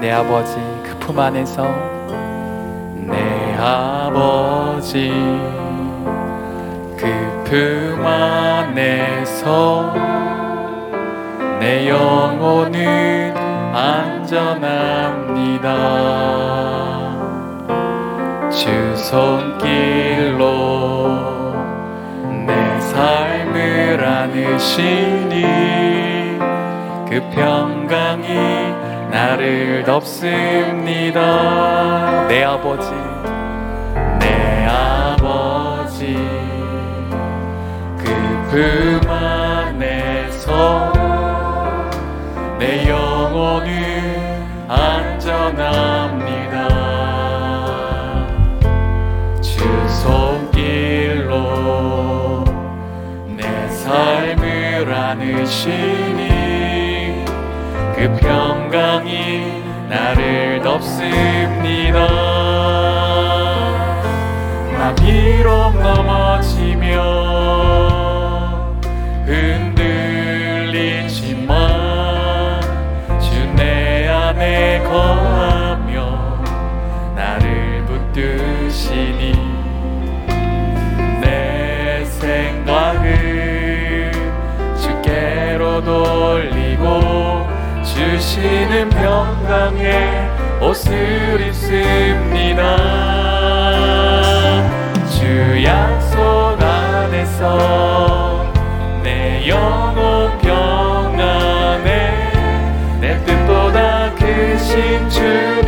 내 아버지 그 품 안에서. 내 아버지 그 품 안에서. 내 영혼은 안전합니다. 주 손길로 내 삶을 안으시니 그 평강이 나를 덮습니다. 내 아버지 내 아버지. 그 품 안에서 내 영혼은 안전합니다. 주 손길로 내 삶을 안으시니 그 평강이 나를 덮습니다. 나 비록 넘어지며 흔들리지만 주 내 안에 거하며 나를 붙드시니 주시는 평강의 옷을 입습니다. 주 약속 안에서 내 영혼 평안에 내 뜻보다 크신 주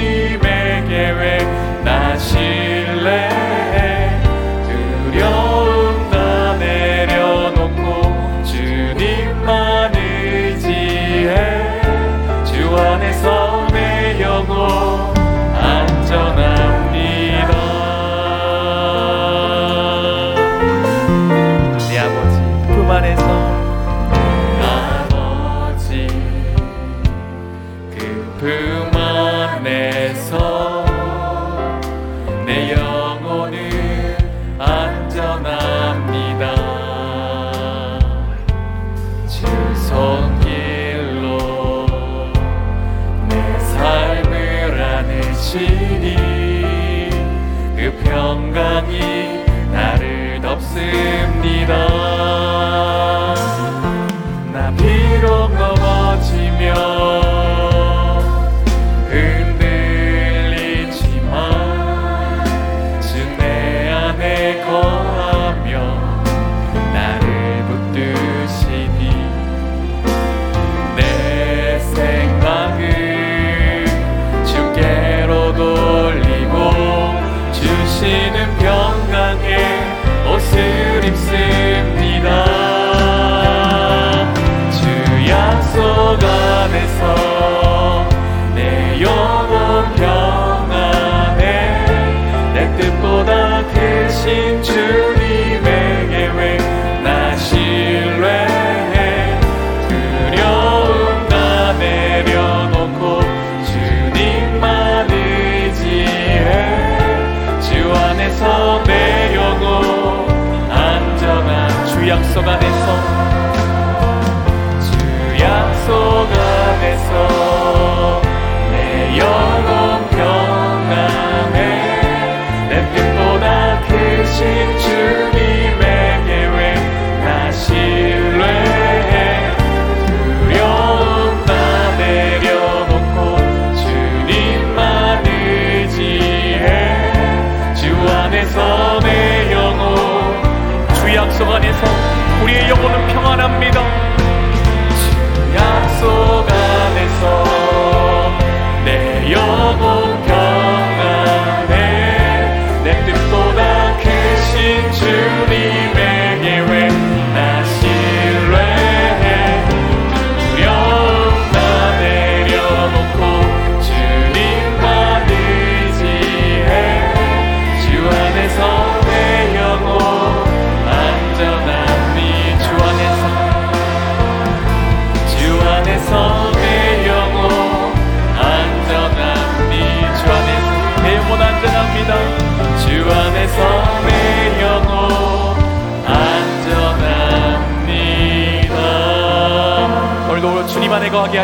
그품 안에서 내 영혼은 안전합니다. 주 손길로 내 삶을 안으시니 그 평강이 나를 덮습니다. 나 비록 넘어지며 약속 안에서. 주 약속 안에서. 내 영혼 평안해. 내 뜻보다 크신 주님의 계획 나 신뢰해? 두려움 다 내려놓고 주님만 의지해 주 안에서 내 영혼 주 약속 안에서 우리의 영혼은 평안합니다. 주 약속 안에서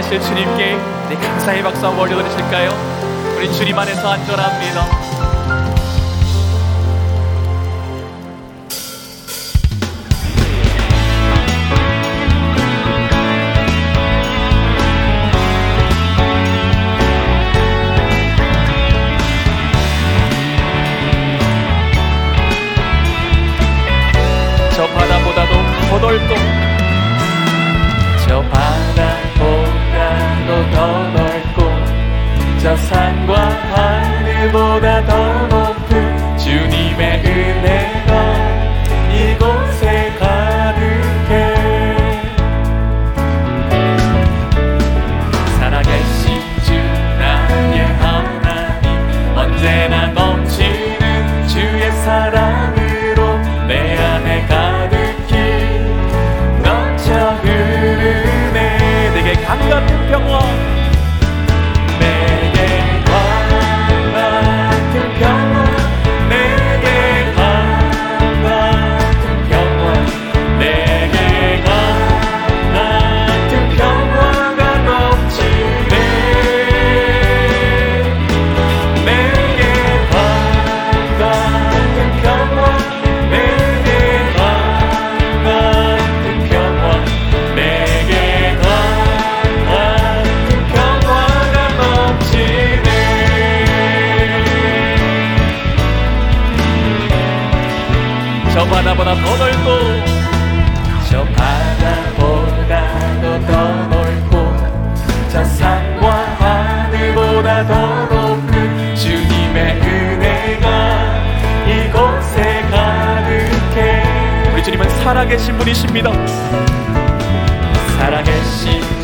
하실 주님께 내 감사의 박수 한번 올려드리실까요? 우리 주님 안에서 안전합니다. that all 바다보다 더 넓고 저 바다보다 더 넓고 저 산과 하늘보다 더 높은 주님의 은혜가 이곳에 가득해. 우리 주님은 살아계신 분이십니다. 살아계신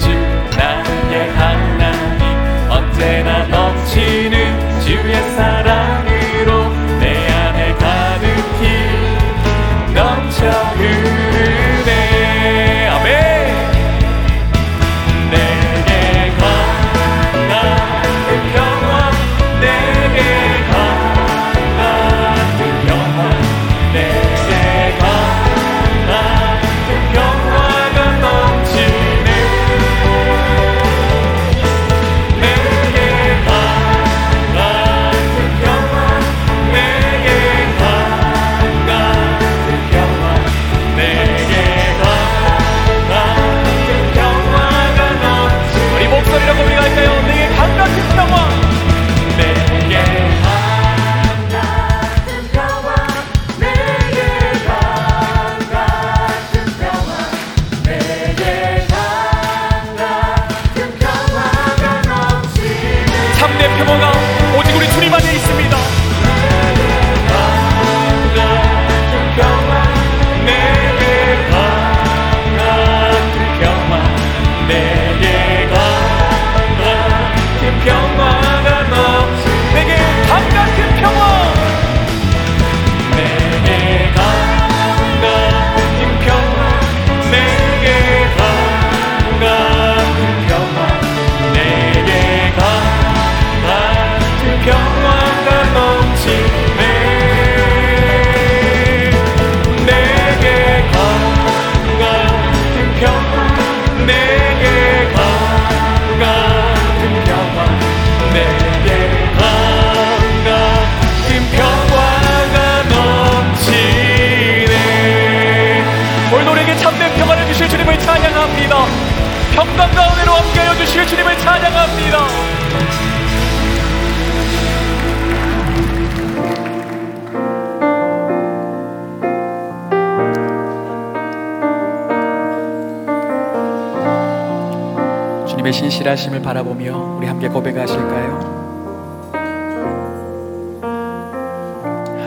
하나님의 신실하심을 바라보며 우리 함께 고백하실까요?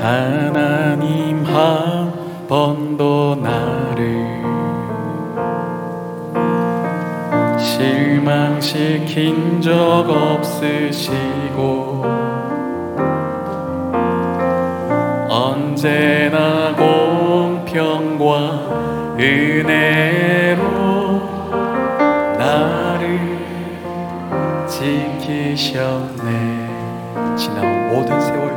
하나님 한 번도 나를 실망시킨 적 없으시고 언제나 공평과 은혜 계셨네. 지나온 모든 세월.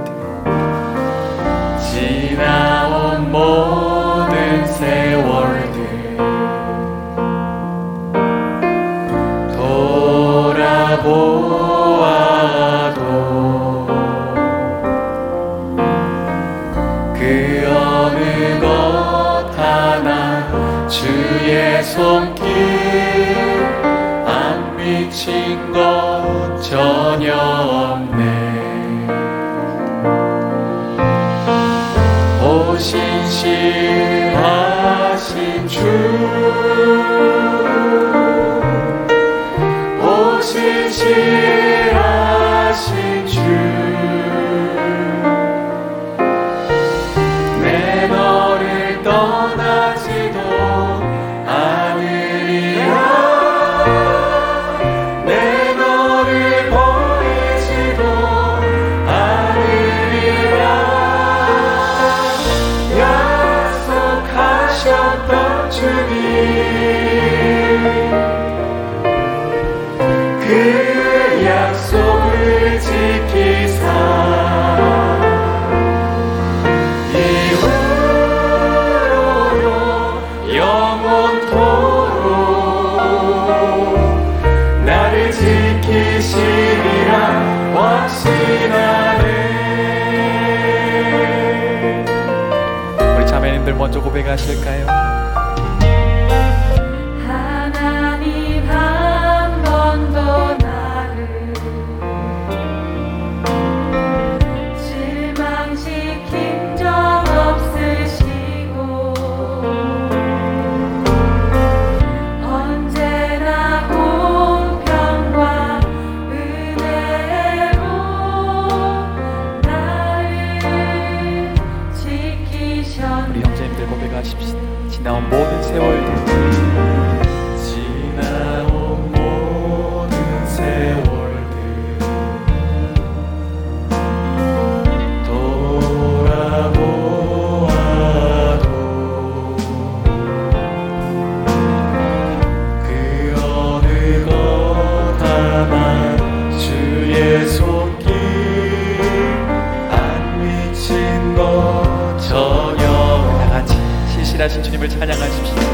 감사 합. 아멘님들 먼저 고백하실까요? 나가십시다. 지나온 모든 세월들 하신 주님을 찬양하십시오.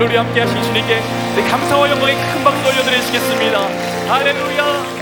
오늘 우리 함께 하신 주님께 감사와 영광의 큰 박수 올려드리시겠습니다. 할렐루야.